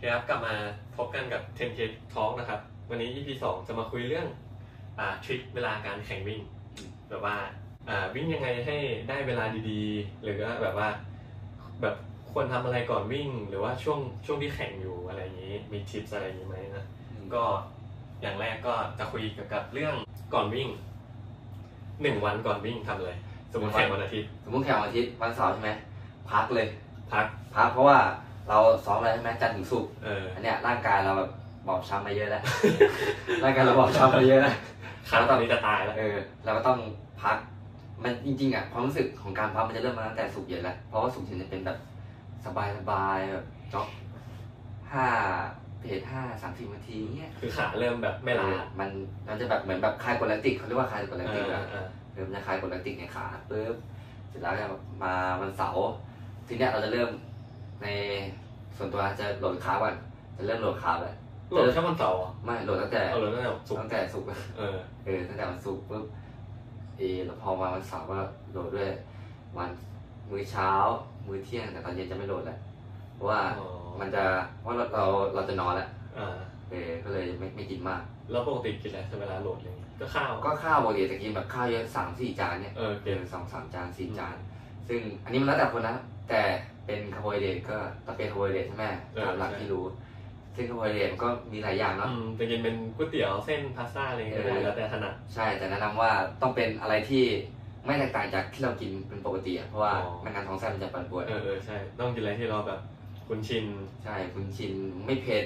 ครับกลับมาพบกันกับ 10K Talk นะครับ วันนี้ EP 2 จะมาคุยเรื่องอ่าทริคเวลาการแข่งวิ่ง แบบว่าอ่าวิ่งยังไงให้ได้เวลาดีๆ หรือว่าแบบว่าแบบควรทำอะไรก่อนวิ่ง หรือว่าช่วงช่วงที่แข่งอยู่อะไรอย่างนี้ มีทิปอะไรอย่างนี้ไหมนะ ก็อย่างแรกก็จะคุยเกี่ยวกับเรื่องก่อนวิ่งหนึ่งวันก่อนวิ่งทำอะไรสมมติแข่งวันอาทิตย์ สมมติแข่งวันอาทิตย์วันเสาร์ใช่ไหมพักเลย พักพักเพราะว่า เราซ้อมอะไรใช่ไหมจันทร์ถึงศุกร์เออ อันเนี้ยร่างกายเราแบบบอบช้ำมาเยอะแล้ว ร่างกายเราบอบช้ำมาเยอะแล้ว ขาตอนนี้จะตายแล้ว เออเราก็ต้องพัก มันจริงๆอะความรู้สึกของการพักมันจะเริ่มมาตั้งแต่ศุกร์เย็นแล้ว เพราะว่าศุกร์เย็นจะเป็นแบบสบายๆแบบจ็อกห้าเพจห้าสามสิบนาทีเงี้ยคือขาเริ่มแบบไม่ล้าเออมันมันจะแบบเหมือนแบบคลายกดแลคติกเขาเรียกว่าคลายกดแลคติกเออะอเออ เริ่มจะคลายกรด lactic ในขาปุ๊บเสร็จแล้วก็มาวันเสาร์ทีเนี้ยเราจะเริ่ม ในส่วนตัวจะโหลด carb ก่อนจะเริ่มโหลด carb แล้วโหลดแค่วันเสาร์เหรอไม่โหลดตั้งแต่เอาโหลดตั้งแต่ศุกร์ตั้งแต่ศุกร์เออเออตั้งแต่วันศุกร์ปุ๊บเออแล้วพอมาวันเสาร์ก็โหลดด้วย วันมื้อเช้า มื้อเที่ยงแต่ตอนเย็นจะไม่โหลดแล้วเพราะว่าอ๋อมันจะเพราะเราเราเราจะนอนแล้วอ่าเออก็เลยไม่ไม่กินมากแล้วปกติกินอะไรเวลาโหลดอะไรเงี้ยก็ข้าวก็ข้าวปกติจะกินแบบข้าวเยอะสามสี่จานเนี่ยเออเอเกินอสองสามจานสี่จาน ซึ่งอันนี้มันแล้วแต่คนนะแต่เป็นคาร์โบ ไฮเดรตก็ต้องเป็นคาร์โบไฮเดรตใช่ไหมตามหลักที่รู้ ซึ่งคาร์โบไฮเดรตมันก็มีหลายอย่างเนาะจะกินเป็นก๋วยเตี๋ยวเส้นพาสต้าอะไรเงี้ยก็ได้แล้วแต่ถนัดใช่แต่แนะนำว่าต้องเป็นอะไรที่ไม่แตกต่างจากที่เรากินเป็นปกติอะเพราะว่าไม่งั้นท้องไส้มันจะปั่นป่วนเออเออใช่ ต้องกินอะไรที่เราแบบคุ้นชินใช่คุณชินไม่เผ็ด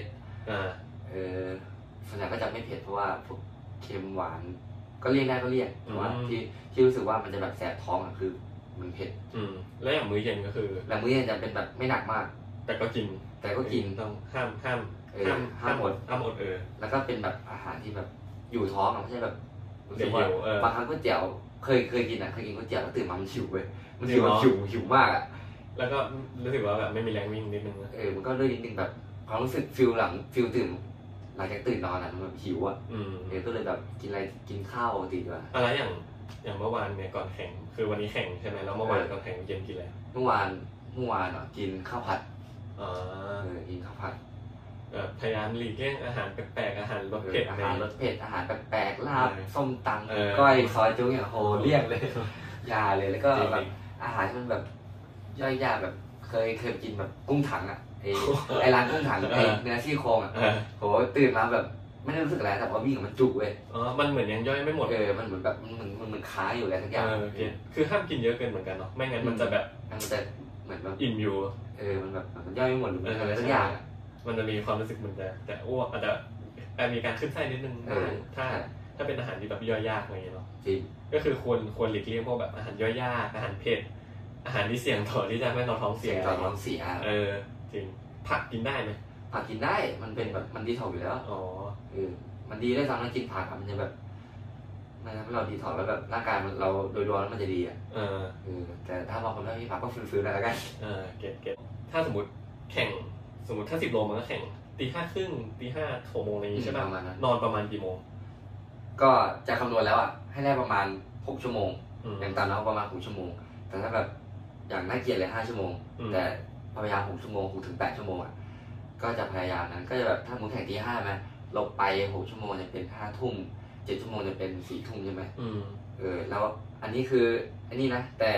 อ่าเออส่วนใหญ่ก็จะไม่เผ็ดเพราะว่าพวกเค็มหวาน ก็เลี่ยงได้ก็เลี่ยงแต่ว่าที่ที่รู้สึกว่ามันจะแบบแสบท้องอะคือ มันเผ็ดอืมแล้วอย่างมื้อเย็นก็คือแล้วมื้อเย็นจะเป็นแบบไม่หนักมาก แต่ก็กิน แต่ก็กินต้องห้ามห้ามเออห้ามห้ามอดห้ามอดเออ แล้วก็เป็นแบบอาหารที่แบบอยู่ท้องอะไม่ใช่แบบรู้สึกเดี๋ว่ายวหิวเออบางครั้งก๋วยเตี๋ยวเคยเคยกินอะเคยกินก๋วยเตี๋ยวแล้วตื่นมามันหิวเว้ยมันจริหิงวเหรอหิวหิวมากอะแล้วก็รู้สึกว่าแบบไม่มีแรงวิ่งนิดนึงนะเออมันก็ด้วยนิดนึงแบบความรู้สึกฟิลหลังฟิลตื่นหลังจากตื่นนอนอะมันแบบหิวอะอืมเออก็เลยแบบกินอะไรกินข้าวปกติดีกว่าอะไรอย่าง อย่างเมื่อวานเนี่ยก่อนแข่งคือวันนี้แข่งใช่ไหมแล้วเมื่อวานเออก่อนแข่งเย็นกินอะไรเมื่อวานเมื่อวานอะกินข้าวผัดอ่าเออกินข้าวผัดแบบพยายามหลีกเลี่ยงอาหารแปลกๆอาหารรสเออเผ็ดอาอะไรหารรสเผ็ดอาหารแปลกๆลาบเออส้มตเออำก้อยซอยจุ้งอย่างโหเลี่ยงเลยอยาเลยแล้วก็จริงๆแบบอาหารที่มันแบบย่อยยากแบบเคยเคยกินแบบกุ้งถังอะไอไอร้านกุ้งถังไอเนื้อซี่โครงอะเออโหตื่นมาแบบ ไม่ได้รู้สึกอะไรแต่พอวิ่งอะมันจุกเว้ยอ๋อมันเหมือนยังย่อยไม่หมดเออมันเหมือนแบบมันเหมือนมันเหมือนค้างอยู่อะไรสักอย่างเออโอเคคือห้ามกินเยอะเกินเหมือนกันเนาะไม่งั้นมันจะแบบมันจะเหมือนแบบอิ่มอยู่เออมันแบบมันย่อยไม่หมดหรือเอออะไรสักอย่างอะมันจะมีความรู้สึกเหมือนจะแต่อ้วกอาจจะอาจมีการคลื่นไส้นิดนึงเออถ้าถ้าเป็นอาหารที่แบบย่อยยากอะไรอย่างเงี้ยเนาะจริงก็คือควรควรหลีกเลี่ยงพวกแบบอาหารย่อยยากอาหารเผ็ดอาหารที่เสี่ยงต่อที่จะไม่เราท้องเสีเสียยงตอนท้องเสียเออจริงผักกินได้ไหม ผักกินได้ มันเป็นแบบมันดีท็อกซ์อยู่แล้วอ๋อเออมันดีได้ซ้ำนะกินผักอะมันจะแบบมันทำให้เราดีท็อกซ์แล้วแบบร่างกายมันเราโดยรวมแล้วมันจะดีอะเออเออแต่ถ้าบางคนไม่มีผักก็ฝืนๆหน่อยแล้วกันเออ get getถ้าสมมติแข่งสมมติถ้าสิบโลมันก็แข่งตีห้าครึ่งตีห้าหกโมงอะไรอย่างงี้ใช่ปป่ะระมาณนั้นนอนประมาณกี่โมง ก็จะคำนวณแล้วอะให้ได้ประมาณหกชั่วโมงอืมอย่างต่ำแล้วประมาณหกชั่วโมง แต่ถ้าแบบอย่างน่าเกลียดเลยห้าชั่วโมงอืมแต่พยายามหกชั่วโมงหกถึงแปดชั่วโมงอะ ก็จะพยายามนั้น ก็จะแบบถ้ามุนแข่งตีห้าไหมลบไปหกชั่วโมงจะเป็นห้าทุ่มเจ็ดชั่วโมงจะเป็นสี่ทุ่มใช่ไหมอืมเออ แล้วอันนี้คืออันนี้นะ แต่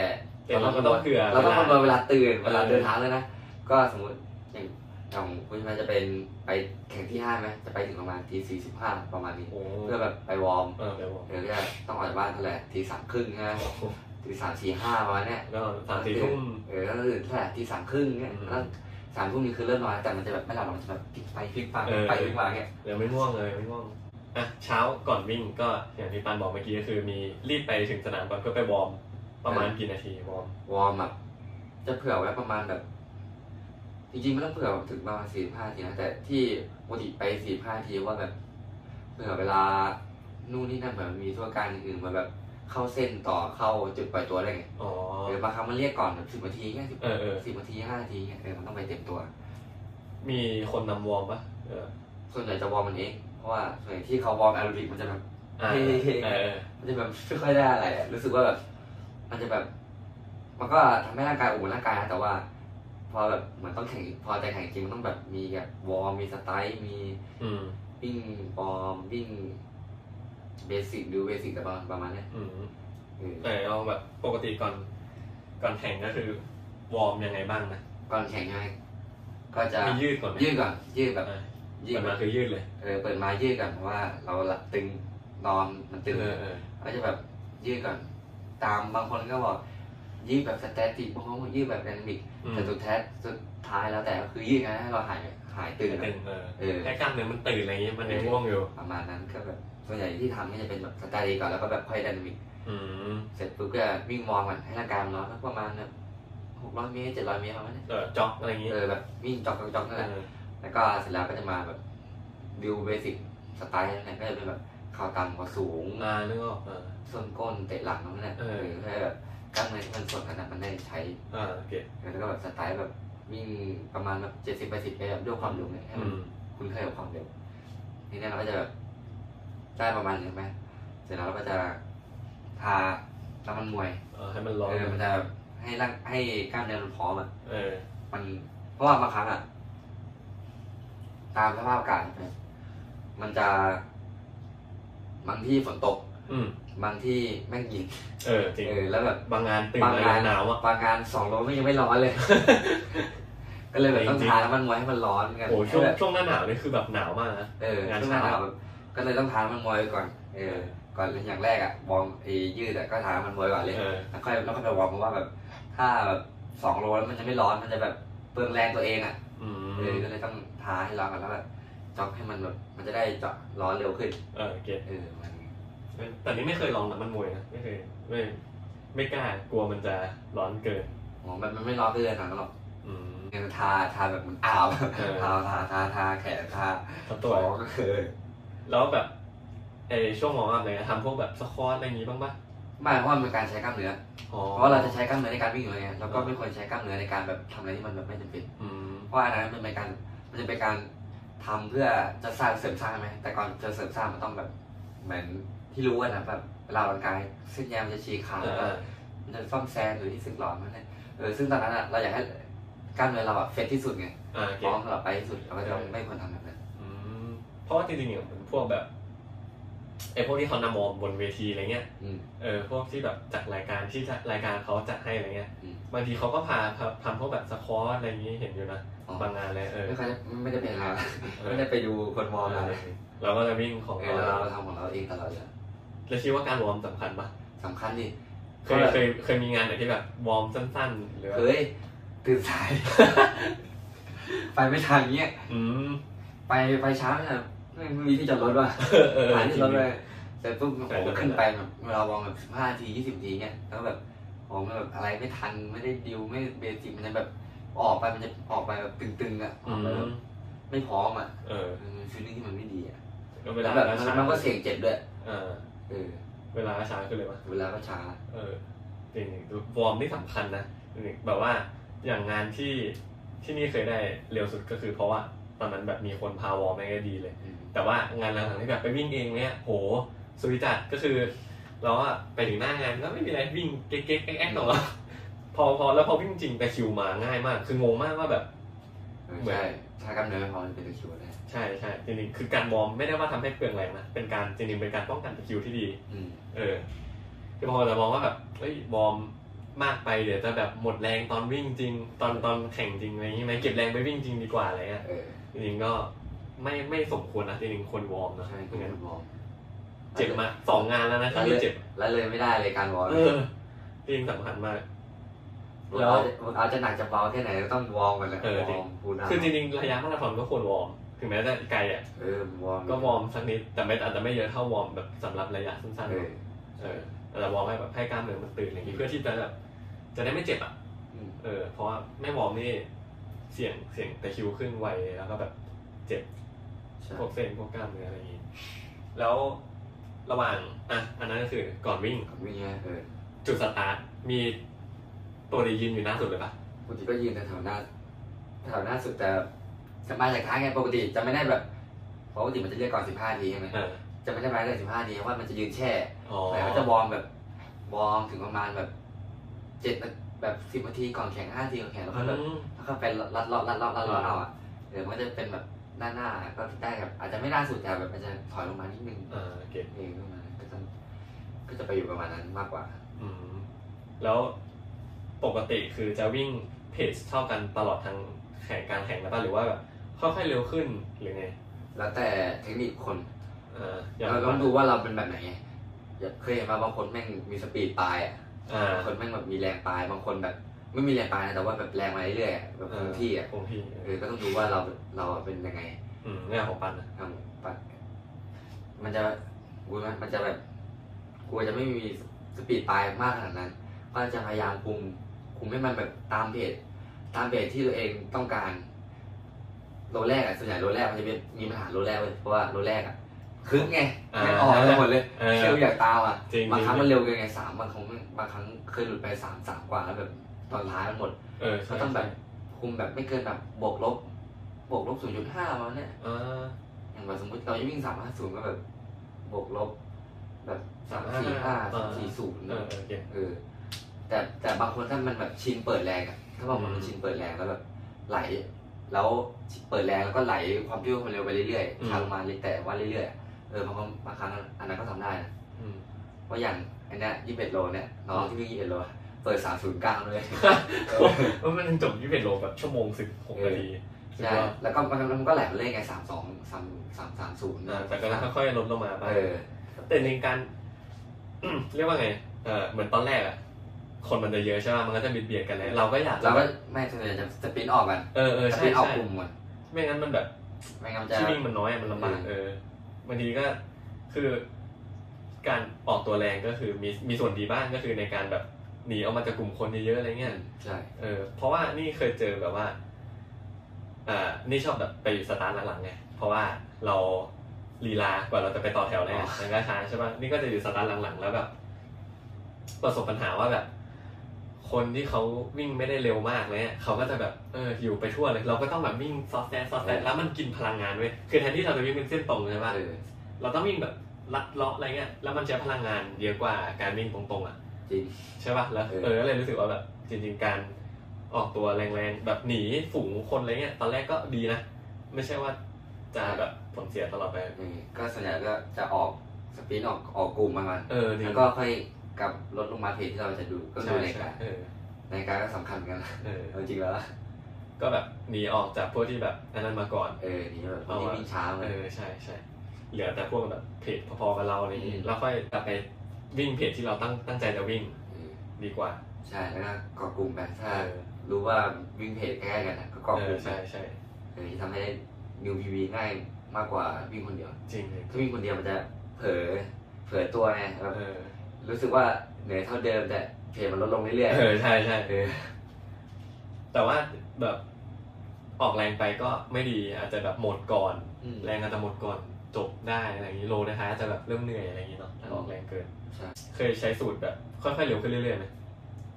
แต่เราก็ต้องเผื่อเราต้องคำนวณเวลาตื่นเวเวลาลาเดินทางเลยนะ ก็สมมติอย่างอย่างคุณใช่ไหมจะเป็นไปแข่งที่ห้าไหมจะไปถึงประมาณทีสี่สิบห้าประมาณนี้โอ้เพื่อแบบไปวอร์มเออไปบอกเออก็ต้องออกจากบ้านเท่าไหร่ทีสามครึ่งนะทีสามสี่ห้าประมาณเนี้ยก็สามสี่ทุ่มเออก็ตื่นเท่าไหร่ทีสามครึ่งเนี่ยอืมแล้ว สามทุ่มนี่คือเริ่มนอนแต่มันจะแบบไม่หลับหรอกมันจะแบบพลิกไปพลิกมาพลิกไปพลิกมาเนี่ยเดี๋ยวไม่ง่วงเลยไม่ง่วงอะเช้าก่อนวิ่งก็อย่างที่ปานบอกเมื่อกี้ก็คือมีรีบไปถึงสนามก่อนเพื่อไป warm ประมาณกี่นาที warm warm แบบจะเผื่อไว้ประมาณแบบ จริงๆไม่ต้องเผื่อถึงประมาณสี่ห้าทีนะแต่ที่ปกติไปสี่ห้าทีว่าแบบเผื่อเวลานู่นนี่นั่นแบบมีทั่วการอื่นๆมาแบบ เข้าเส้นต่อเข้าจุดปล่อยตัวได้ไงอ๋อ หรือบางครั้งมันเรียกก่อนแบบสิบนาทีแค่สิบเออเออ สิบนาทีห้านาทีเนี่ยเออมันต้องไปเต็มตัว มีคนนำ warm ปะเออส่วนใหญ่จะ warm มันเองเพราะว่าส่วนใหญ่ที่เขา warm แอโรบิกมันจะแบบ อ่าเฮ้ยเออ มันจะแบบไม่ค่อยได้อะไรอะรู้สึกว่าแบบ มันจะแบบ มันก็ทำให้ร่างกายอุ่นร่างกายนะแต่ว่าพพอแบบเหมือนต้องแข่งพอจะแข่งจริงมันต้องแบบมีแบบ warm มี stride มีอืม วิ่งฟอร์มวิ่ง basic drill basic แต่ประมาณประมาณเนี้ยอืมเออแต่เอาแบบปกติก่อน ก่อนแข่งก็คือ warm ยังไงบ้างนะก่อนแข่งใช่ไหมก็จะมียืดก่อนไหมยืดก่อนยืดแบบอะยืดเปิดแบมาบคือยืดเลยเออเปิดมายืดก่อนเพราะว่าเราหลับตึงนอนมันตึง เออเออก็จะแบบยืดก่อนตามบางคนก็บอกยืดแบบ static บางคนบอกยืดแบบ dynamic อืมแต่สุดท้ายสุดท้ายแล้วแต่ก็คือยืดไงให้เราหายหายตึงตึอะงเออเออ ให้กล้ามเนื้อมันตื่นอะไรเงี้ยมันยังง่วงอยู่ประมาณนั้นก็แบบ ส่วนใหญ่ที่ทำก็จะเป็นแบบ static ก่อนแล้วก็แบบค่อย dynamicอืมเสร็จปุ๊บก็วิ่งมองก่อนให้ร่างกายมันร้อนสักประมาณแบบหกร้อยเมตรเจ็ดร้อยเมตรประมาณนี้เออ jog อะไรอย่างงี้เออแบบวิ่ง jog jog นั่นแหละเออแล้วก็เสร็จแล้วก็จะมาแบบ drill basic stride นั่นแหละก็จะเป็นแบบเข่าต่ำเข่าสูงอ่านึกออกเออส้นก้นเตะหลังนั่นแหละเออหรือให้แบบกล้ามเนื้อที่มันส่วนกันนะมันได้ใช้อ่าโอเคแล้วก็แบบ stride แบบวิ่งประมาณแบบเจ็ดสิบแปดสิบแบบด้วยความเร็วเนี่ยให้อืมันมคุ้นเคยกับความเร็วทีนี้เราก็จะแบบ ได้ประมาณนี้ใช่ไหมเสร็จแล้วเราก็จะทาน้ำมันมวยเออให้มันร้อนเออมันจะแบบให้ร่างให้กล้ามเนื้อมันพร้อมอะเออ มันเพราะว่าบางครั้งอะ ตามสภาพอากาศเนี่ยมันจะ บางที่ฝนตก อืม บางที่แม่งเย็นเออจริงเออแล้วแบบบางงานตื่นบางมางานหนาวอะ บางงานสองโลไม่ยังไม่ร้อนเลย ก็เลยแบบต้องจริงๆทาน้ำมันมวยให้มันร้อนกันโอ้ช่วงให้แบบช่วงหน้าหนาวนี่คือแบบหนาวมากนะ เอองานช่วงหน้าหเช้านาวแบบ ก็เลยต้องทาน้ำมันมวยไว้ก่อนเออก่อนอย่างแรกอะ warm ไอ้ยืดอะก็ทาน้ำมันมวยก่อนเลย เออ แล้วค่อยแล้วก็ไป warm เพราะว่าแบบถ้าแบบสองโลแล้วมันจะไม่ร้อนมันจะแบบเปลืองแรงตัวเองอะอืมเออก็เลยต้องทาให้ร้อนก่อนแล้วแบบ jog ให้มันแบบมันจะได้เจาะร้อนเร็วขึ้นเออ get เออมันแต่นี่ไม่เคยลองน้ำมันมวยนะไม่เคยไม่ไม่กล้ากลัวมันจะร้อนเกิน อ๋อมันมันไม่ร้อนเกินหนังหรอกอืม เนี่ยทาทาแบบมันอ้าวเออ ทาทาทาทาแขนทาทั้งตัตัววก็คือ แล้วแบบไอช่วงมองอัพเลยทำพวกแบบสควอตอะไรอย่างงี้บ้างปะไม่เพราะว่ามันเป็นการใช้กล้ามเนื้ออ๋อเพราะว่าเราจะใช้กล้ามเนื้อในการวิ่งอยู่แล้วไงเราก็ไม่ควรใช้กล้ามเนื้อในการแบบทำอะไรที่มันแบบไม่จำเป็น อืมเพราะว่าอันนั้นมันเป็นการมันจะเป็นการทำเพื่อจะสร้างเสริมสร้างใช่ไหมแต่ก่อนจะเสริมสร้างมันต้องแบบเหมือนที่รู้กันนะแบบเวลาออกกำลังกายเส้นแยมนจะฉีกขาดเอแล้วก็อมันจะซ่อมแซมหรือที่สึกหลอนนั่นแหละเออซึ่งตอนนั้นอะเราอยากให้กล้ามเนื้อเราอะเฟซที่สุดไงอ่าโอเค พร้อมสำหรับไปที่สุดเราก็จะไม่ควรทำแบบนั้นอืม เพราะว่าจริงๆอย่างพวกแบบไอพวกที่เขานำมอมบนเวทีอะไรเงี้ย อืม เออพวกที่แบบจัดรายการที่จะรายการเขาจัดให้อะไรเงี้ย อืม บางทีเขาก็พาพาทำพวกแบบสควอตอะไรอย่างงี้เห็นอยู่นะอ๋อบางงานเลยเออไม่ค่อยได้ไม่ได้เป็นอะไรเออไม่ได้ไปดูคนมองอะไรเราก็จะวิ่งของเอเราอเราเราทำของเราเองตลอดเลยแล้วคิดว่าการวอร์มสำคัญปะสำคัญดิ เคยเคยเคยมีงานไหนที่แบบวอร์มสั้นๆหรือว่าเฮ้ยตื่นสาย ไปไม่ทันเงี้ย อืม ไปไปช้าไม่ทัน ไม่มีที่จอดรถว่ะเออเออหาที่จอดรถเลยเสร็จปุ๊บใช่โอ้โหใช่ขึ้นไปแบบเวลาวอร์มแบบสิบห้าทียี่สิบทีเงี้ยแล้วแบบผมแบบอะไรไม่ทันไม่ได้ drill ไม่ basic มันจะแบบออกไปมันจะออกไปแบบตึงๆอะออือกไปแบบมไม่พร้อมอะเออมัน feeling ที่มันไม่ดีอะแล้ลาก็แบบก็มันช้ามันก็เสี่ยงเจ็บด้วยเออเออเวลาก็ช้าขึ้นเลยวะเวลาก็ช้า เออจริงๆวอร์มนี่สำคัญนะจริงๆแบบว่าอย่างงานที่ที่นี่เคยได้เร็วสุดก็คือเพราะว่าตอนนั้นแบบมีคนพาวอร์มไม่ได้ดีเลยอืม แต่ว่างานหลังๆที่แบบไปวิ่งเองเนี้ยโหสุดจัดก็คือเราอะไปถึงหน้างานก็ไม่มีอะไรวิ่งเก๊กๆแอ๊กๆของเราพอพอแล้วพอวิ่งจริงตะคริวมาง่ายมาก คืองงมากว่าแบบเออใช่ถ้ากล้ามเนื้อไม่พอมันเป็นตะคริวได้ใช่ใช่จริงๆคือการวอร์มไม่ได้ว่าทำให้เปลืองแรงนะเป็นการจริงๆเป็นการป้องกันตะคริวที่ดีอืมเออคือพอจะมองว่าแบบเฮ้ยวอร์มมากไปเดี๋ยวจะแบบหมดแรงตอนวิ่งจริง ตอนตอนแข่งจริงอะไรอย่างงี้ไหมเก็บแรงไปวิ่งจริงดีกว่าอะไรเงี้ยเออจริงๆก็ ไม่ไม่สมควรนะจริงๆควรวอร์มนะใช่ไม่งั้นวอร์มเจ็บมาสองงานแล้วนะที่ไม่เจ็บแล้วเลยไม่ได้เลยการวอร์มเออจริงสำคัญมากเราเอาจะหนักจะเบาแค่ไหนก็ต้องวอร์มกันแหละเออวอร์มพูดคือจริงๆระยะมาราธอนก็ควรวอร์มถึงแม้จะไกลอะเออวอร์มก็วอร์มสักนิดแต่ไม่อาจจะไม่เยอะเท่าวอร์มแบบสำหรับระยะสั้นเออๆเออแต่วอร์มให้แบบให้กล้ามเนื้อมันตื่นอะไรอย่างงี้เพื่อที่จะแบบจะได้ไม่เจ็บอะอืมเออ เพราะว่าไม่วอร์มนี่เสี่ยงเสี่ยงตะคริวขึ้นไวแล้วก็แบบเจ็บใช่ พวกเส้นพวกกล้ามเนื้ออะไรอย่างงี้ แล้วระหว่างอะอันนั้นก็คือก่อนวิ่งวิ่งไงเออจุดสตาร์ทมีตัวเดียวยืนอยู่หน้าสุดเลยปะปกติก็ยืนแถวหน้าแถวหน้าสุดแต่จะมาจากท้ายไงปกติจะไม่ได้แบบปกติมันจะเรียกก่อนสิบห้าทีใช่ไหมเออจะไม่ได้ไปได้สิบห้าทีเพราะว่ามันจะยืนแช่อ๋อแต่ก็จะวอร์มแบบวอร์มถึงประมาณแบบเจ็ดนาทีแบบสิบนาทีก่อนแข่งห้านาทีก่อนแข่งแล้วก็แบบอืมแล้วก็ไปลัดเลาะลัดเลาะลัดเลาะเอาอะเดี๋ยวมันก็จะเป็นแบบ หน้าหน้าก็ได้แบบอาจจะไม่หน้าสุดแต่แบบอาจจะถอยลงมานิดนึงอ่าเก็บเองประมาณนั้นก็จะก็จะไปอยู่ประมาณนั้นมากกว่า อืมแล้วปกติคือจะวิ่งเพจเท่ากันตลอดทางแข่งการแข่งแล้วป่ะหรือว่าแบบค่อยๆเร็วขึ้นหรือไงแล้วแต่เทคนิคคนอ่าอย่างเราต้องดูว่าเราเป็นแบบไหนไงอย่าเคยเห็นว่าบางคนแม่งมีสปีดปลายอะอ่าบางคนแม่งแบบมีแรงปลายบางคนแบบ ไม่มีแรงปลายนะแต่ว่าแบบแรงมาเรื่อยๆอะแบบคงที่อะคงที่เออก็ต้องดูว่าเราเราเป็นยังไงอืมเนี่ยของปันนะครับปัดมันจะกูมันมันจะแบบกูจะไม่มีสปีดปลายมากขนาดนั้น ก็จะพยายามคุมคุมให้มันแบบตามเพจตามเพจที่ตัวเองต้องการโลแรกอะส่วนใหญ่โลแรกมันจะมีมีปัญหาโลแรกเลยเพราะว่าโลแรกอะคึกไงไม่ออกไปหมดเลยเออเชื่ออยากตามอะจริงบางครั้งจริงมันเร็วเกินไงสามบางครั้งบางครั้งเคยหลุดไปสามสามกว่าแล้วแบบ ตอนท้ายมันหมดเออใช่ก็ต้องแบบคุมแบบไม่เกินแบบบวกลบบวกลบศูนย์จุดห้ามาเนี่ยอ่าอย่างแบบสมมติเราจะวิ่งสามห้าศูนย์ก็แบบบวกลบ แบบสาม345สี่ห้าอ่าสามสี่ศูนย์เออเออเก็บเออแต่แต่บางคนถ้ามันแบบชินเปิดแรงอะถ้าบางคนมันอืมชินเปิดแรงแล้วแบบไหล แล้วเปิดแรงแล้วก็ไหลความเร็วความเร็วไปเรื่อยอืมๆทางลงมาเลยแต่ว่าเรื่อยๆอะเออบางคนบางครั้งอันนั้นก็ทำได้นะอืมเพราะอย่างอันเนี้ยยี่สิบเอ็ดโลเนี่ยน้องที่วิ่งยี่สิบเอ็ดโลอะ เปิดสามศูนย์เก้าเลยว่ามันจบยี่สิบเอ็ดโลแบบชั่วโมงสิบหกนาทีถือใช่ว่าแล้วก็มันมันก็แหลมเล่นไงสามสองสามสามสามศูนย์อ่าแต่ก็ค่อยๆลดลงมาบ้างเออแต่ในการเรียกว่าไงเออเหมือนตอนแรกอะคนมันจะเยอะใช่ไหมมันก็จะเบียดเบียดกันเลยเราก็อยากจะเราก็ไม่ส่วนใหญ่จะ sprint ออกกันเออเออใช่ sprint ออกใช่กลุ่มก่อนไม่งั้นมันแบบไม่งั้นมันจะที่วิ่งมันน้อยอะมันลำบากเออเออบางทีก็คือการออกตัวแรงก็คือมีมีส่วนดีบ้างก็คือในการแบบ หนีออกมาจากกลุ่มคนเยอะๆอะไรเงี้ยใช่เออเพราะว่านี่เคยเจอแบบว่าอ่านี่ชอบแบบไปอยู่สตาร์ทหลังๆไงเพราะว่าเราลีลากว่าเราจะไปต่อแถวเนี่ยมันก็ช้าใช่ป่ะนี่ก็จะอยู่สตาร์ทหลังๆ แล้วแบบประสบปัญหาว่าแบบ คนที่เขาวิ่งไม่ได้เร็วมากเลยเนี่ยเขาก็จะแบบเอออยู่ไปทั่วเลย เราก็ต้องแบบวิ่งซอกแซกซอกแซกแล้วมันกินพลังงานเว้ยคือแทนที่เราจะวิ่งเป็นเส้นตรงใช่ป่ะเออเราต้องวิ่งแบบลัดเลาะอะไรเงี้ยแล้วมันใช้พลังงานเยอะกว่าการวิ่งตรงๆอะ จริง ใช่ป่ะแล้วเออเออก็เลยรู้สึกว่าแบบจริง ๆ การออกตัวแรงๆแบบหนีฝูงคนอะไรเงี้ยตอนแรกก็ดีนะ ไม่ใช่ว่าจะแบบผลเสียตลอดไปเออก็ส่วนใหญ่ก็จะออกสปรินต์ออกออกกลุ่มมาก่อนเออดีแล้วก็ค่อยกลับลดลงมาเพจที่เราจะดูก็ดูใช่รายใช่การเออรายการก็สำคัญเหมือนกันนะเออเอาจริงแล้วก็แบบหนีออกจากพวกที่แบบอันนั้นมาก่อนเออนี่แบบคนที่วิ่งช้าเอเลยอใช่ใช่เหลือแต่พวกแบบเพจพอๆกับเราอะไรอย่างงี้อืมแล้วค่อยกลับไป วิ่งเพจที่เราตั้งตั้งใจจะวิ่งเออดีกว่า ใช่แล้วก็เกาะกลุ่มกันถ้าเออรู้ว่าวิ่งเพจใกล้ๆกันอะก็เกาะเอกลุ่อมใช่ใช่เออที่ทำให้นิวพีวีง่ายมากกว่าวิ่งคนเดียว จริงเลยถ้าวิ่งคนเดียวมันจะเผลอเผลอตัวไงแบบเออรู้สึกว่าเหนื่อยเท่าเดิมแต่เพจมันลดลงเรื่อยเออใช่ใช่ๆเออแต่ว่าแบบออกแรงไปก็ไม่ดีอาจจะแบบหมดก่อนอืมแรงอาจจะหมดก่อน จบได้อะไรอย่างนี้โลนะคะอาจจะแบบเริ่มเหนื่อยอะไรอย่างนี้เนาะถ้าออกแรงเกิน ใช่เคยใช้สูตรแบบ ค่อยๆเร็วขึ้นเรื่อยๆไหม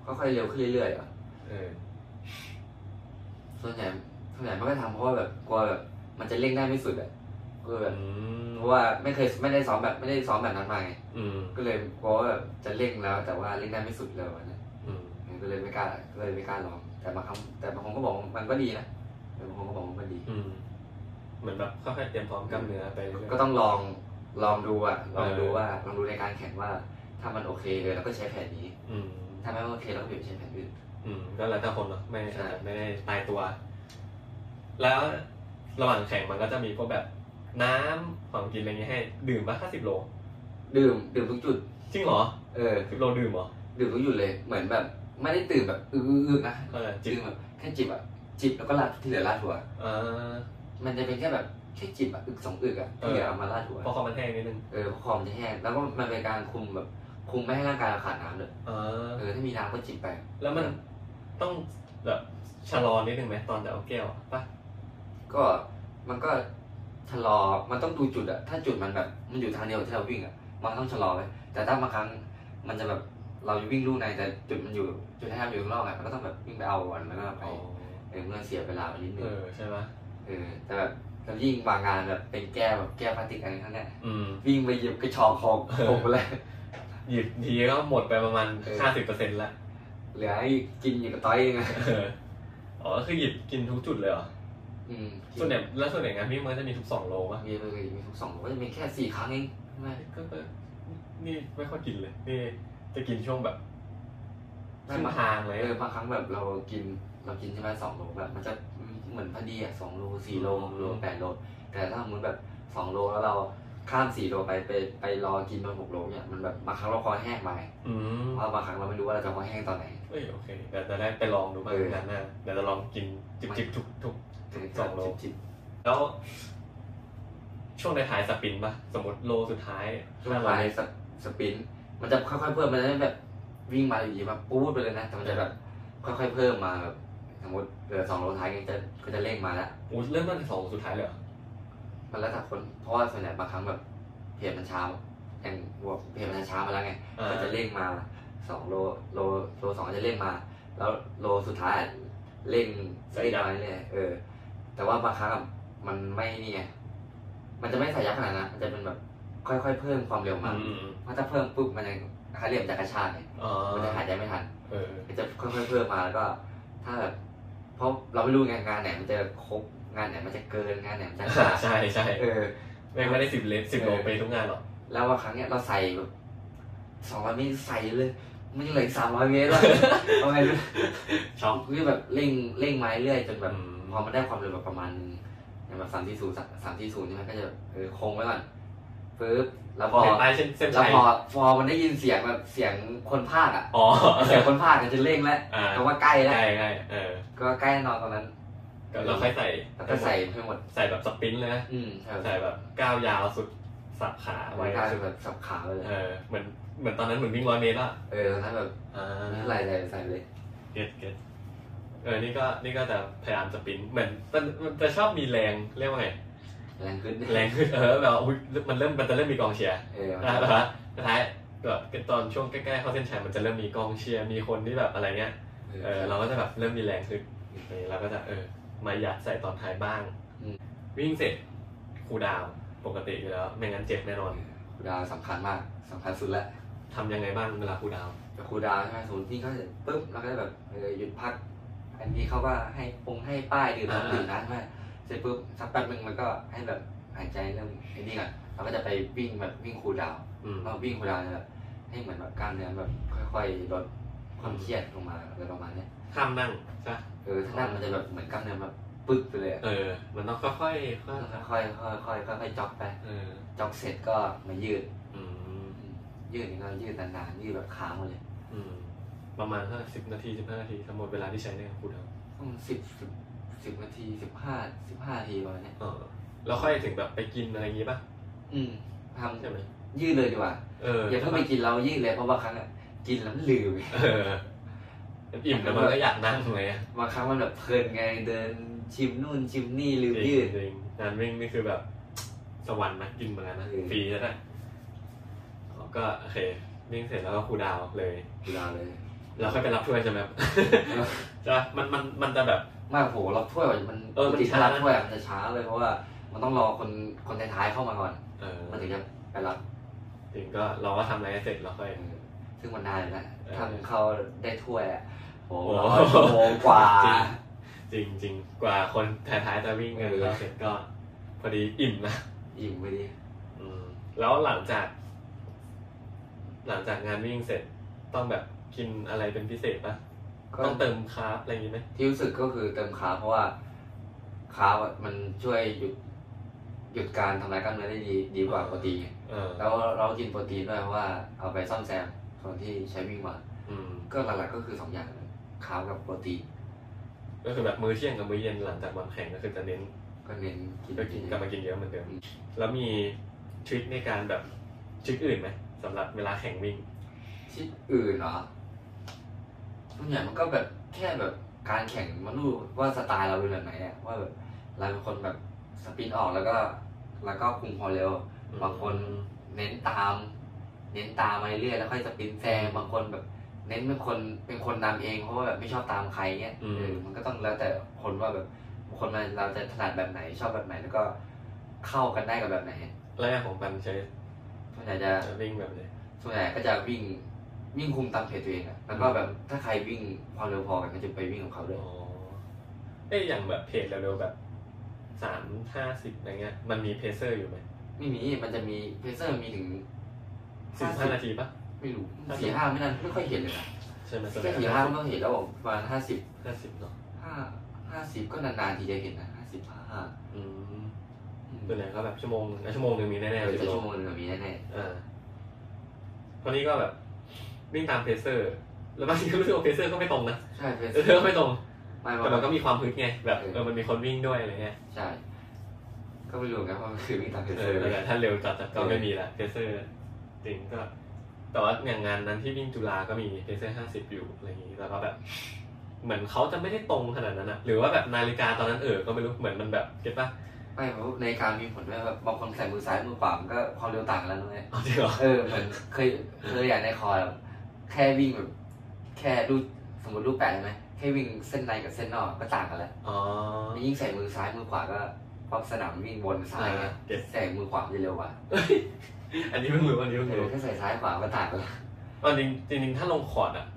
ค่อยๆเร็วขึ้นเรื่อยๆอะเออส่วนใหญ่ส่วนใหญ่ไม่ค่อยทำเพราะว่าแบบกลัวแบบ มันจะเร่งได้ไม่สุดอะก็แบบอืมเพราะว่าไม่เคยไม่ได้ซ้อมแบบไม่ได้ซ้อมแบบนั้นมาไงอืมก็เลยกลัวว่าแบบจะเร่งแล้ว แต่ว่าเร่งได้ไม่สุดเลยวันนั้นอืมก็เลยไม่กล้าก็เลยไม่กล้าลอง แต่บางครั้งแต่บางคนก็บอกว่ามันก็ดีนะแต่บางคนก็บอกว่ามันดี อืม เหมือนแบบค่อยๆเตรียมพร้อมกล้ามเนื้อไปเรื่อยๆ ก็ต้องลองลองดูอะลองดูเออว่าลองดูในการแข่งว่า ถ้ามันโอเคเออเราก็ใช้แผนนี้ อืมถ้าไม่โอเคเราก็เปลี่ยนไปใช้แผนอื่น อืมก็แล้วแต่คนเนาะไม่ใช่อาจจะไม่ได้ตายตัว แล้วระหว่างแข่งมันก็จะมีพวกแบบน้ำของกินอะไรเงี้ยให้ ดื่มมาแค่สิบโลดื่มดื่มทุกจุด จริงเหรอเออ สิบโลดื่มเหรอดื่มทุกจุดเลย เหมือนแบบไม่ได้ตื่นแบบอื้อๆๆนะเออจิบดื่มแบบแค่จิบอะจิบแล้วก็ราดที่เหลือราดถั่วอ่า มันจะเป็นแค่แบบแค่จิบอะอึกสองอึกอะที่เหลือเอามาราดถั่วเพราะเขามันแห้งนิดนึงเออเพราะคอมันจะแห้งแล้วก็มันเป็นการคุมแบบคุมไม่ให้ร่างกายเราขาดน้ำเลยอ่าเออถ้ามีน้ำก็จิบไป แล้วมันต้องแบบชะลอนิดนึงไหมตอนจะเอาแก้วปะก็มันก็ชะลอ มันต้องดูจุดอะถ้าจุดมันแบบมันอยู่ทางเดียวที่เราวิ่งอะมันต้องชะลอไว้แต่ถ้าบางครั้งมันจะแบบเราจะวิ่งลู่ในแต่จุดมันอยู่จุดที่ทำอยู่ข้างนอกอะมันก็ต้องแบบวิ่งไปเอาก่อนแล้วก็ไปอ๋อเออมันเสียเวลาไปนิดนึเองอใช่ปะ เออแต่แบบเรายิ่งบางงานแบบเป็นแก้วแบบแก้วพลาสติกอะไรทั้งนั้นอืม วิ่งไปหยิบกระชอกคองคงไปเลยหยิบทีก็หมดไปประมาณเออ ห้าสิบเปอร์เซ็นต์ละเหลือให้กินอยู่กับต้อยเองอะเอออ๋อก็คือหยิบกินทุกจุดเลยเหรอ อืมส่วนใหญ่แล้วส่วนใหญ่งานวิ่งมันจะมีทุกสองโลป่ะมีเลยมีทุกสองก็จะมีแค่สี่ครั้งเองไม่ก็ก็นี่ไม่ค่อยกินเลยนี่จะกินช่วงแบบไม่ครึ่งมาทางเลยเออบางครั้งแบบเรากินเรากินใช่ไหมสองโลแบบมันจะ เหมือนพอดีอะสองโลสี่โลหกโลแปดโล แต่ถ้าสมมติแบบสองโลแล้วเราข้ามสี่โลไปไปไปรอกินตอนหกโลเนี่ยมันแบบบางครั้งเราคอแห้งไปอืมเพราะบางครั้งเราไม่รู้ว่าเราจะคอแห้งตอนไหนเอ้ยโอเคเดี๋ยวจะได้ไปลองดูบ้างเอองานหน้าเดี๋ยวจะลองกินจิบจิบทุกทุกสองโลจิบแล้วช่วงในท้ายๆสปรินต์ป่ะสมมติโลสุดท้ายๆช่วงท้ายสปสปรินต์มันจะค่อยๆเพิ่มมันจะไม่แบบวิ่งมาอยู่ดีมาปูดไปเลยนะแต่มันจะแบบค่อยๆเพิ่มมาแบบส มมติเหลือสองโลท้ายก็จะก็จะเร่งมาแล้วอู้เริ่มตั้งแต่สองสุดท้ายเลยเหรอมันแล้วแต่คนเพราะว่าส่วนใหญ่บางครั้งแบบเพจมันเช้าอย่างวัวเพจมันจะเช้ามาแล้วไงอ่าก็จะเร่งมาสองโลโลโลสองจะเร่งมา แล้วโลสุดท้ายเร่งเร่งมาเรื่อยๆเออ แต่ว่าบางครั้งอะมันไม่นี่ไงมันจะไม่ใส่ยับขนาดนั้นมันจะเป็นแบบค่อยๆเพิ่มความเร็วมาอืมเพราะถ้าเพิ่มปุ๊บมันจะเขาเรียกมันจะกระชากไงอ๋อมันจะหายใจไม่ทันเออมันจะค่อยๆเพิ่มมาแล้วก็ ถ้าแบบ เพราะเราไม่รู้งานงานไหนมันจะครบงานไหนมันจะเกินงานไหนมันจะขาดใช่ใช่เออไม่ไม่ได้สิบเลนสิบโลเออไปทุกงานหรอกแล้วว่าครั้งเนี้ยเราใส่แบบสองร้อยเมตรใส่เลยมันยังเหลืออีกสามร้อยเมตรอะเอาไงรู้ช็อกคือแบบเร่งเร่งไม้เรื่อยจนแบบอืมพอมันได้ความเร็วแบบประมาณนึงอย่างแบบสามที่ศูนย์สามที่ศูนย์ใช่ไหมก็จะแบบเออคงไว้ก่อน ปึ๊บแล้วพอเห็นป้ายเส้นเส้นแล้วชัย พอพอมันได้ยินเสียงแบบเสียงคนพากย์อะ อ๋อเสียงคนพากย์ก็จะเร่งแล้วอ่าก็ว่าใกล้แล้วใกล้ใกล้เออก็ใกล้แน่นอนตอนนั้น ก็เราค่อยใส่แล้วก็ใส่ให้หมด ใส่แบบ sprint เลยนะ อืมใช่ใส่แบบก้าวยาวสุดสับขาไว้ไว้กลายเป็นแบบสับขาไปเลย เออเหมือนเหมือนตอนนั้นเหมือนวิ่งร้อยเมตรอะเออตอนนั้นแบบอ่าไม่เท่าไหร่เลยใส่เลย get get เออนี่ก็นี่ก็จะพยายาม sprint เหมือนมันมันจะชอบมีแรงเรียกว่าไง แรงขึ้นแรงขึ้นเออแบบว่าอุ๊ยมันเริ่มมันจะเริ่มมีกองเชียร์เออนะแบบว่าสุดท้ายแบบตอนช่วงใกล้ๆเข้าเส้นชัยมันจะเริ่มมีกองเชียร์มีคนที่แบบอะไรเงี้ยเออเราก็จะแบบเริ่มมีแรงขึ้นเออเราก็จะเออมาหยัดใส่ตอนท้ายบ้างวิ่งเสร็จคูลดาวน์ปกติอยู่แล้วไม่งั้นเจ็บแน่นอนครูดาวสำคัญมากสำคัญสุดแล้วทำยังไงบ้างเวลาคูลดาวน์แต่ครูดาวใช่ไหมสมมติที่เขาเสร็จปุ๊บเราก็จะแบบเออหยุดพักอันนี้เขาก็ให้ปงให้ป้ายดื่มน้ำดื่มน้ำใช่ไหม เสร็จปุ๊บสักแป๊บนึงมันก็ให้แบบหายใจเริ่มไอ้นี่ก่อนเราก็จะไปวิ่งแบบวิ่งครูดาวอืม เราวิ่งครูดาวจะแบบให้เหมือนแบบกล้ามเนื้อแบบค่อยๆลดความเครียดลงมาอะไรประมาณเนี้ยห้ามนั่งใช่ปะเออถ้านั่งมันจะแบบเหมือนกล้ามเนื้อแบบปึ๊กไปเลยอะเออ มันต้องค่อยๆค่อยๆค่อยๆค่อยๆค่อยๆจ็อกไปเออจ็อกเสร็จก็มายืด อืมยืดนี่ก็ยืดนานๆยืดแบบค้างมาเลยอืมประมาณเท่าสิบนาทีสิบห้านาทีทั้งหมดเวลาที่ใช้ในการคูลดาวน์ต้องสิบสิบ สิบนาทีสิบห้าสิบห้านาทีประมาณเนี้ยเออแล้วค่อยถึงแบบไปกินอะไรอย่างงี้ป่ะอืมทใช่ไหมำยืดเลยดีกว่าเอออย่าเพิ่งไปกินเรายืดเลยเพราะบางครั้งอะกินแล้วมันลืมเออมันอิ่มแล้วมันก็อยากนั่งเลยอะบางครั้งมันแบบเพลินไงเดินชิมนู่นชิมนี่ลืมจริงยืด จริงงานวิ่งนี่คือแบบ สวรรค์นะกินเหมือนกันนะเออ ฟรีแล้วนะก็โอเควิ่งเสร็จแล้วก็คูลดาวน์เลยกีฬาเลย เราค่อยไปรับถ้วยใช่ไหมครับใช่ปะมันมันมันจะแบบ มากโหเราถ้วยมันเออมันติดช้ารับถ้วยอะมันจะช้าเลยเพราะว่ามันต้องรอคนคนท้ายๆเข้ามาก่อนเออมันถึงจะไปรับจริงก็เราก็ทำอะไรให้เสร็จเราค่อยเออซึ่งมันนานเลยนะเออทำเขาได้ถ้วยอะโหโอ้ร้อยชั่วโมงกว่าจริงจริงจริงกว่าคนท้ายๆจะวิ่งกันเออเราเสร็จก็ พอดีอิ่มนะอิ่มไปดิอืมแล้วหลังจาก หลังจากงานวิ่งเสร็จต้องแบบกินอะไรเป็นพิเศษปะก็ ต้องเติมคาร์บอะไรอย่างงี้ไหมที่รู้สึกก็คือเติมคาร์บเพราะว่าคาร์บอะมันช่วยหยุดหยุดการทำลายกล้ามเนื้อได้ดีดีกว่าโปรตีนไงเออแล้วเรากินโปรตีนด้วยเพราะว่าเอาไปซ่อมแซมส่วนที่ใช้วิ่งมาอืมก็หลักๆก็คือสองอย่างเลยคาร์บกับโปรตีนก็คือแบบมื้อเที่ยงกับมื้อเย็นหลังจากวันแข่งก็คือจะเน้นก็เน้นกินก็กินกลับมากินเยอะเหมือนเดิมอืมแล้วมีทริคในการแบบทริคอื่นไหมสำหรับเวลาแข่งวิ่งที่อื่นเหรอ ส่วนใหญ่มันก็แบบแค่แบบการแข่งมันรู้ว่าสไตล์เราเป็นแบบไหนอะว่าแบบเราเป็นคนแบบสปินออกแล้วก็ แล้วก็คุมความเร็วบางคนเน้นตาม เน้นตามมาเรื่อยแล้วค่อยสปรินต์แซงบางคนแบบ เน้นเป็นคนเป็นคนนำเองเพราะว่าแบบไม่ชอบตามใครเงี้ยอืมเออมันก็ต้องแล้วแต่คนว่าแบบคนมันเราจะถนัดแบบไหนชอบแบบไหนแล้วก็เข้ากันได้กับแบบไหนแล้วอย่างของปันใช้ส่วนใหญ่จะจะวิ่งแบบไหนส่วนใหญ่ก็จะวิ่ง วิ่งคุมตาม pace ตัวเองอะแล้วก็แบบถ้าใครวิ่งความเร็วพอกันก็จะไปวิ่งกับเขาด้วยอ๋อเอ้ยอย่างแบบ pace เร็วๆแบบสามห้าสิบอะไรเงี้ย มันมี pacer อยู่ไหมไม่มีมันจะมี pacer มีถึงสิบห้านาทีปะไม่รู้50สี่ห้าไม่นั่นไม่ค่อยเห็นเลยนะใช่ไหมแค่สี่ห้าก็เห็นแล้วบอกประมาณห้าสิบห้าสิบเนาะห้าห้าสิบก็นานๆทีจะเห็นนะห้าสิบห้าอืมตัวไหนก็แบบชั่วโมงนะชั่วโมงหนึ่งมีแน่แน่ๆๆสิบจะโลชั่วโมงนึงอะมีแน่อ่าคนนี้ก็แบบ วิ่งตาม pacer แล้วบางทีก็รู้สึกว่า pacer ก็ไม่ตรงนะๆใช่ pacer ก็ไม่ตรงไม่แต่มันก็ไม่มีความฮึดไงแบบเออเออมันมีคนวิ่งด้วยอะไรเงี้ยใช่ก็ไม่รู้เหมือนกันว่ามันคือวิ่งตาม pacer เออแต่ถ้าเร็วจัดๆก็ไม่มีละ pacer จริงก็แต่ว่าอย่างงานนั้นที่วิ่งจุฬาก็มี pacer ห้าสิบอยู่อะไรอย่างนี้แล้วก็แบบ เหมือนเขาจะไม่ได้ตรงขนาดนั้นอะหรือว่าแบบนาฬิกาตอนนั้นเออก็ไม่รู้เหมือนมันแบบ get ปะไม่เพราะนาฬิกามีผลด้วยแบบบางคนใส่มือซ้ายมือขวามันก็ความเร็วต่างกันแล้วนะเลยอ๋อจริงเหรอเออเหมือนเคยเคยอย่างในคอร์ แบบแค่วิ่งแบบแค่ลู่สมมติลู่แปดใช่ไหมแค่วิ่งเส้นในกับเส้นนอกก็ต่างกันแล้วอ๋อยิ่งใส่มือซ้ายมือขวาก็เพราะสนามวิ่งบนซ้ายไงอ่าเก็ต ใส่มือขวาจะเร็วกว่าอันนี้เพิ่งรู้อันนี้เพิ่งเออรู้แค่ใส่ซ้ายขวาก็ต่างกันแล้วเอาจริงจริงๆถ้าลงคอร์ดอะ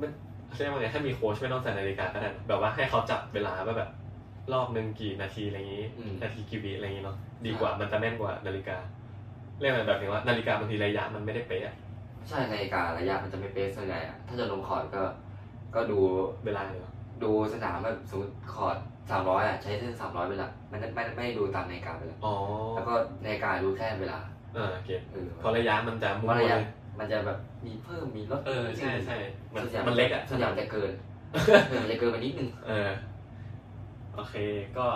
มันเรียกว่าไงถ้ามีโค้ชไม่ต้องใส่นาฬิกาก็ได้นะแบบว่าให้เขาจับเวลาว่าแบบ รอบหนึ่งกี่นาทีอะไรอย่างนี้ อืม นาทีกี่วิอะไรอย่างนี้เนาะดีกว่ามันจะแม่นกว่านาฬิกา เรียกแบบนี้ว่านาฬิกาบางทีระยะมันไม่ได้เป๊ะอะ ใช่นาฬิการะยะมันจะไม่เป๊ะส่วนใหญ่อะถ้าจะลงคอร์ดก็ ก็ดูเวลาเลยเหรอดูสนามแบบสมมติคอร์ดสามร้อยอะใช้เส้นสามร้อยเป็นหลักมันไม่ไม่ไม่ดูตามนาฬิกาไปแล้วอ๋อแล้วก็นาฬิกาดูแค่เวลาอ่าเก็ตเออเพราะระยะมันจะมุ่งว่าระยะเลยมันจะแบบมีเพิ่มมีลดเออใช่ใช่มันส่วนใหญ่มันเล็กอะส่วนใหญ่มันจะเกินเออมันจะเกินไปนิดนึง เออโอเคก็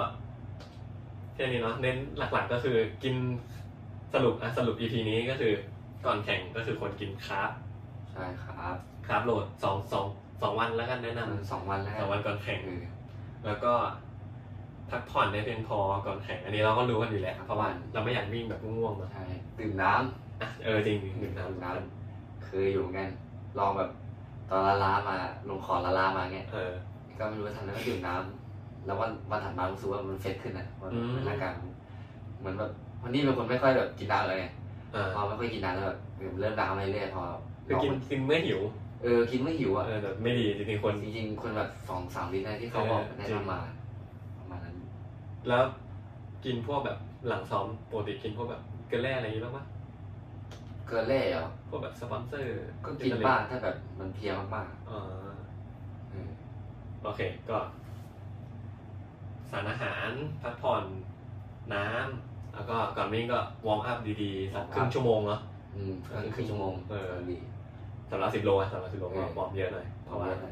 แค่นี้เนาะเน้นหลักๆก็คือกินสรุปอะสรุป EP นี้ก็คือ ก่อนแข่งก็คือควรกินคาร์บใช่ครับคาร์บโหลดสองสองสองวันแล้วกันแนะนำสองวันแล้วสองวันก่อนแข่งเออแล้วก็พักผ่อนให้เพียงพอก่อนแข่งอันนี้เราก็รู้กันอยู่แล้วเพราะว่าเราไม่อยากวิ่งแบบง่วงๆเนอะใช่ดื่มน้ำอะเออจริงหนึ่งน้ดื่มน้ำเคยอยู่เหมือนกันลองแบบตอนละล้ามาลงคอร์ดละล้ามาเงี้ยำเออก็ไม่รู้ว่าทำแล้วก็ดื่มน้ำแล้ววันวันถัดมารู้สึกว่ามันเฟซขึ้นนะว่าอืมร่างกายมันเหมือนแบบวันนี้เป็นคนไม่ค่อยแบบกินน้ำเลยไงอ่าพอไม่ค่อยกินน้ำแล้วแบบเริ่มน้ำไปเรื่อยพอคือกินกินเมื่อหิว เออกินไม่หิวอะเออแต่ไม่ดีจริงๆคนจริงๆคนแบบสองสามลิตรนะที่เขาบอกเออแนะจริงนำมาประมาณนั้น แล้วกินพวกแบบหลังซ้อมปกติกินพวกแบบเกลือแร่อะไรอย่างงี้บ้างปะเกินเล่เหรอพวกแบบสปอนเซอร์ ก็กินบ้างถ้าแบบมันเพลียมากอ่าๆเออโอเคก็ สารอาหารพักผ่อนน้ำ แล้วก็ก่อนวิ่งก็วอร์มอัพดีๆสักครึ่งชั่วโมงเนาะอืมครึ่งชั่วโมงเออดีสำหรับสิบโลอะสำหรับสิบโลก็เออวอร์มเยอะหน่อยเพเพราะราะว่าเพราะว่าอะไร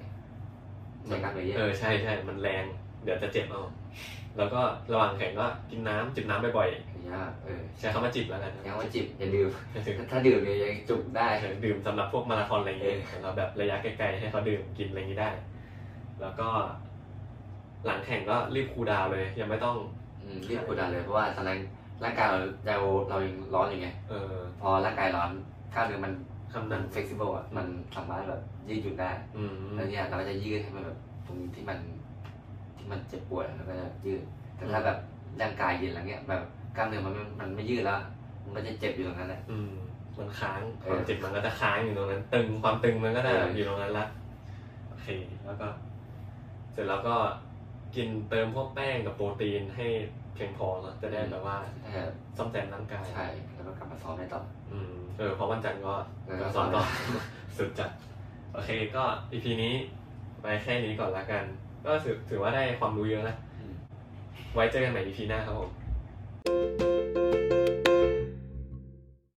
ใช้กล้ามเนื้อเยอะเออใช่ใช่มันแรง เดี๋ยวจะเจ็บเอาแล้วก็ระหว่างแข่งก็กินน้ำจิบน้ำบ่อยยากเออๆใช้คำว่าจิบแล้วกันยังว่าจิบอย่าดื่มถ้าดื่มเนี่ยยังจุกได้ดื่มสำหรับพวกมาราธอนอะไรอย่างเงี้ยเออเราแบบระยะไกลๆให้เขาดื่มกินอะไรอย่างงี้ได้ แล้วก็ หลังแข่งก็รีบ cool down เลย ยังไม่ต้องอืมรีบกดดันเลยเพราะว่าตอนนั้น ร่างกายเราเราเรายังร้อนอยู่ไงเออ พอร่างกายร้อนกล้ามเนื้อมันคำมันั้นน flexible อะมันสามารถแบบยืดหยุ่นได้อืมแล้วเนี่ยเราก็จะยืดให้มันแบบตรงที่มันที่มันเจ็บปวดแล้วก็จะยืด แต่ถ้าแบบร่างกายเย็นแล้วเนี่ยแบบกล้ามเนื้อมันไม่มันไม่ยืดแล้ว มันก็จะเจ็บอยู่ตรงนั้นแหละ อืมมันค้างเอคอวามเจ็บมันก็จะค้างอยู่ตรงนั้น ตึงความตึงมันก็จะเออ อยู่ตรงนั้นละโอเค แล้วก็ เสร็จแล้วก็กินเติมพวกแป้งกับโปรตีนให้ เพียงพอเนอะจะได้แบบว่าถ้าซ่อมแซมร่างกายใช่แล้วก็กลับมาซ้อมได้ต่ออืมเออเพราะวันจันทร์ก็เออก็สอนต่อสุดจัดโอเคก็ EP นี้ไปแค่นี้ก่อนละกัน ก็ถือถือว่าได้ความรู้เยอะนะอืมไว้เจอกันใหม่ EP หน้าครับผม